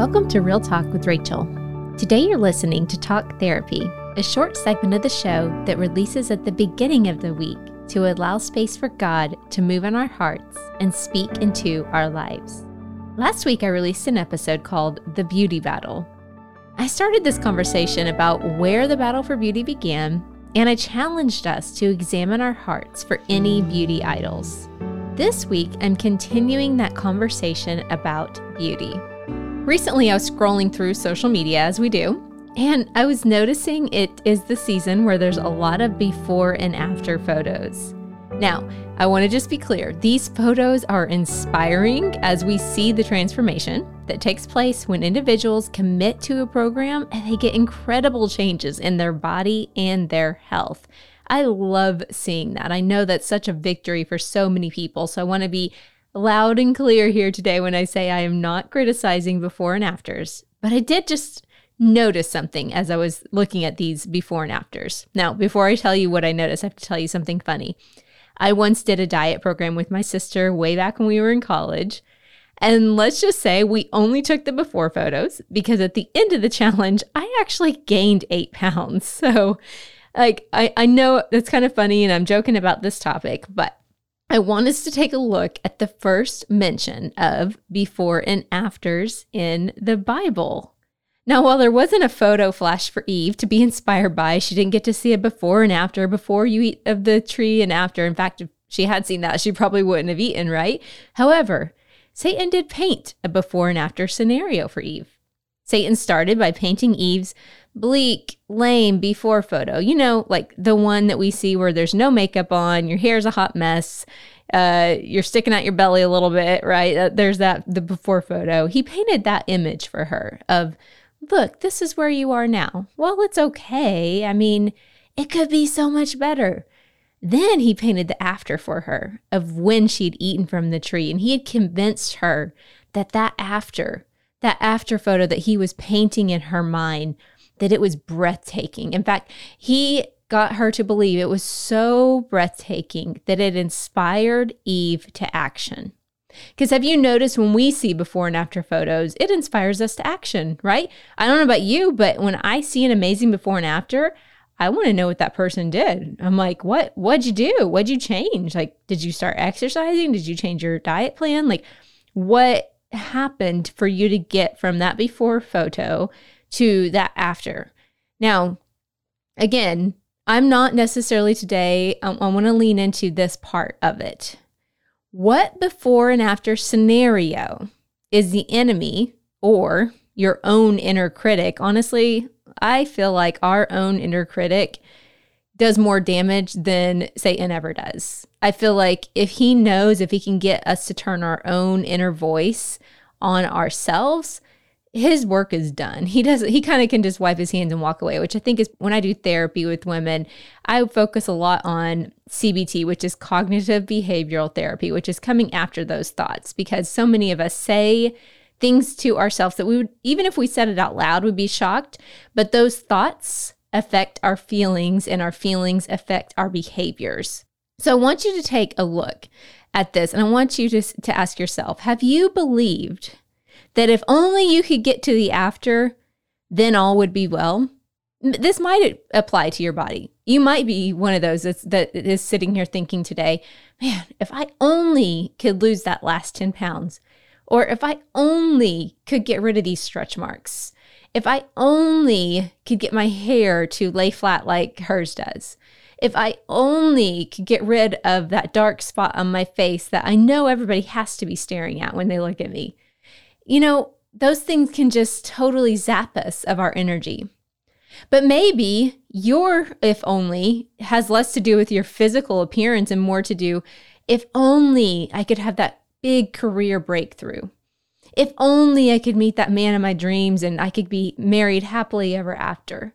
Welcome to Real Talk with Rachel. Today you're listening to Talk Therapy, a short segment of the show that releases at the beginning of the week to allow space for God to move in our hearts and speak into our lives. Last week I released an episode called The Beauty Battle. I started this conversation about where the battle for beauty began, and I challenged us to examine our hearts for any beauty idols. This week, I'm continuing that conversation about beauty. Recently, I was scrolling through social media as we do, and I was noticing it is the season where there's a lot of before and after photos. Now, I want to just be clear these photos are inspiring as we see the transformation that takes place when individuals commit to a program and they get incredible changes in their body and their health. I love seeing that. I know that's such a victory for so many people. So I want to be loud and clear here today when I say I am not criticizing before and afters, but I did just notice something as I was looking at these before and afters. Now, before I tell you what I noticed, I have to tell you something funny. I once did a diet program with my sister way back when we were in college. And let's just say we only took the before photos because at the end of the challenge, I actually gained eight pounds. So, like, I, I know that's kind of funny and I'm joking about this topic, but I want us to take a look at the first mention of before and afters in the Bible. Now, while there wasn't a photo flash for Eve to be inspired by, she didn't get to see a before and after, before you eat of the tree and after. In fact, if she had seen that, she probably wouldn't have eaten, right? However, Satan did paint a before and after scenario for Eve. Satan started by painting Eve's bleak, lame before photo. You know, like the one that we see where there's no makeup on, your hair's a hot mess, uh, you're sticking out your belly a little bit, right? Uh, there's that the before photo. He painted that image for her of, look, this is where you are now. Well, it's okay. I mean, it could be so much better. Then he painted the after for her of when she'd eaten from the tree, and he had convinced her that that after, that after photo that he was painting in her mind that it was breathtaking. In fact, he got her to believe it was so breathtaking that it inspired Eve to action. Because have you noticed when we see before and after photos, it inspires us to action, right? I don't know about you, but when I see an amazing before and after, I want to know what that person did. I'm like, what what'd you do? What'd you change? Like, did you start exercising? Did you change your diet plan? Like, what happened for you to get from that before photo to that after. Now, again, I'm not necessarily today, I, I want to lean into this part of it. What before and after scenario is the enemy or your own inner critic? Honestly, I feel like our own inner critic does more damage than Satan ever does. I feel like if he knows if he can get us to turn our own inner voice on ourselves, his work is done. He does he kind of can just wipe his hands and walk away, which I think is when I do therapy with women, I focus a lot on CBT, which is cognitive behavioral therapy, which is coming after those thoughts because so many of us say things to ourselves that we would even if we said it out loud would be shocked, but those thoughts affect our feelings and our feelings affect our behaviors. So I want you to take a look at this and I want you to to ask yourself, have you believed that if only you could get to the after, then all would be well. This might apply to your body. You might be one of those that's, that is sitting here thinking today, man, if I only could lose that last 10 pounds, or if I only could get rid of these stretch marks, if I only could get my hair to lay flat like hers does, if I only could get rid of that dark spot on my face that I know everybody has to be staring at when they look at me you know, those things can just totally zap us of our energy. But maybe your if only has less to do with your physical appearance and more to do if only I could have that big career breakthrough. If only I could meet that man of my dreams and I could be married happily ever after.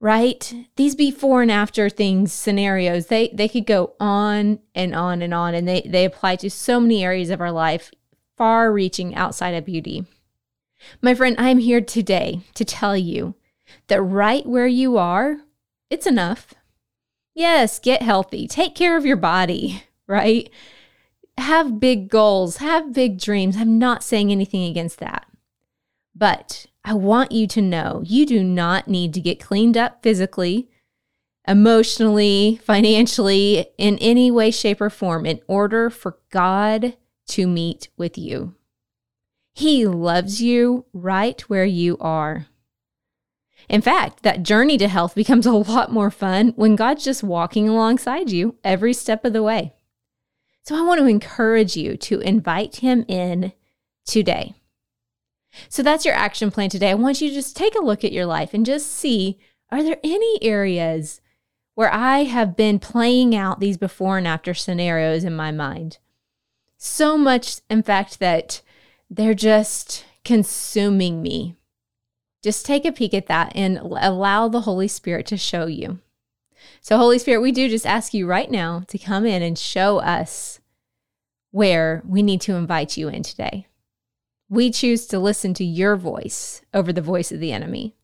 Right? These before and after things, scenarios, they they could go on and on and on and they they apply to so many areas of our life, far reaching outside of beauty. My friend, I'm here today to tell you that right where you are, it's enough. Yes, get healthy, take care of your body, right? Have big goals, have big dreams. I'm not saying anything against that. But I want you to know you do not need to get cleaned up physically, emotionally, financially, in any way, shape, or form in order for God to meet with you. He loves you right where you are. In fact, that journey to health becomes a lot more fun when God's just walking alongside you every step of the way. So I want to encourage you to invite Him in today. So that's your action plan today. I want you to just take a look at your life and just see are there any areas where I have been playing out these before and after scenarios in my mind? So much, in fact, that they're just consuming me. Just take a peek at that and allow the Holy Spirit to show you. So, Holy Spirit, we do just ask you right now to come in and show us where we need to invite you in today. We choose to listen to your voice over the voice of the enemy.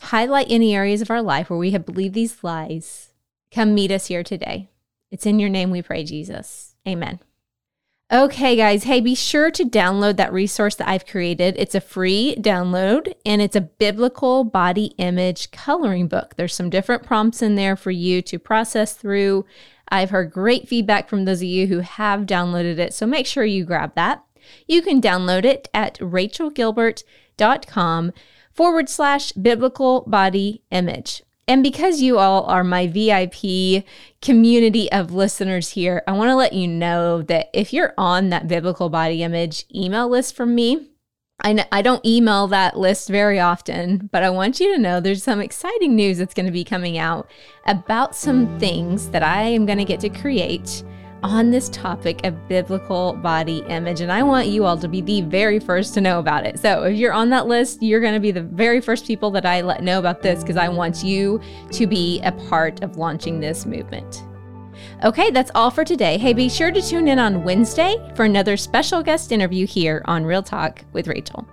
Highlight any areas of our life where we have believed these lies. Come meet us here today. It's in your name we pray, Jesus. Amen. Okay, guys. Hey, be sure to download that resource that I've created. It's a free download and it's a biblical body image coloring book. There's some different prompts in there for you to process through. I've heard great feedback from those of you who have downloaded it, so make sure you grab that. You can download it at rachelgilbert.com forward slash biblical body image. And because you all are my VIP community of listeners here, I want to let you know that if you're on that biblical body image email list from me, I, I don't email that list very often, but I want you to know there's some exciting news that's going to be coming out about some things that I am going to get to create on this topic of biblical body image. And I want you all to be the very first to know about it. So if you're on that list, you're going to be the very first people that I let know about this because I want you to be a part of launching this movement. Okay, that's all for today. Hey, be sure to tune in on Wednesday for another special guest interview here on Real Talk with Rachel.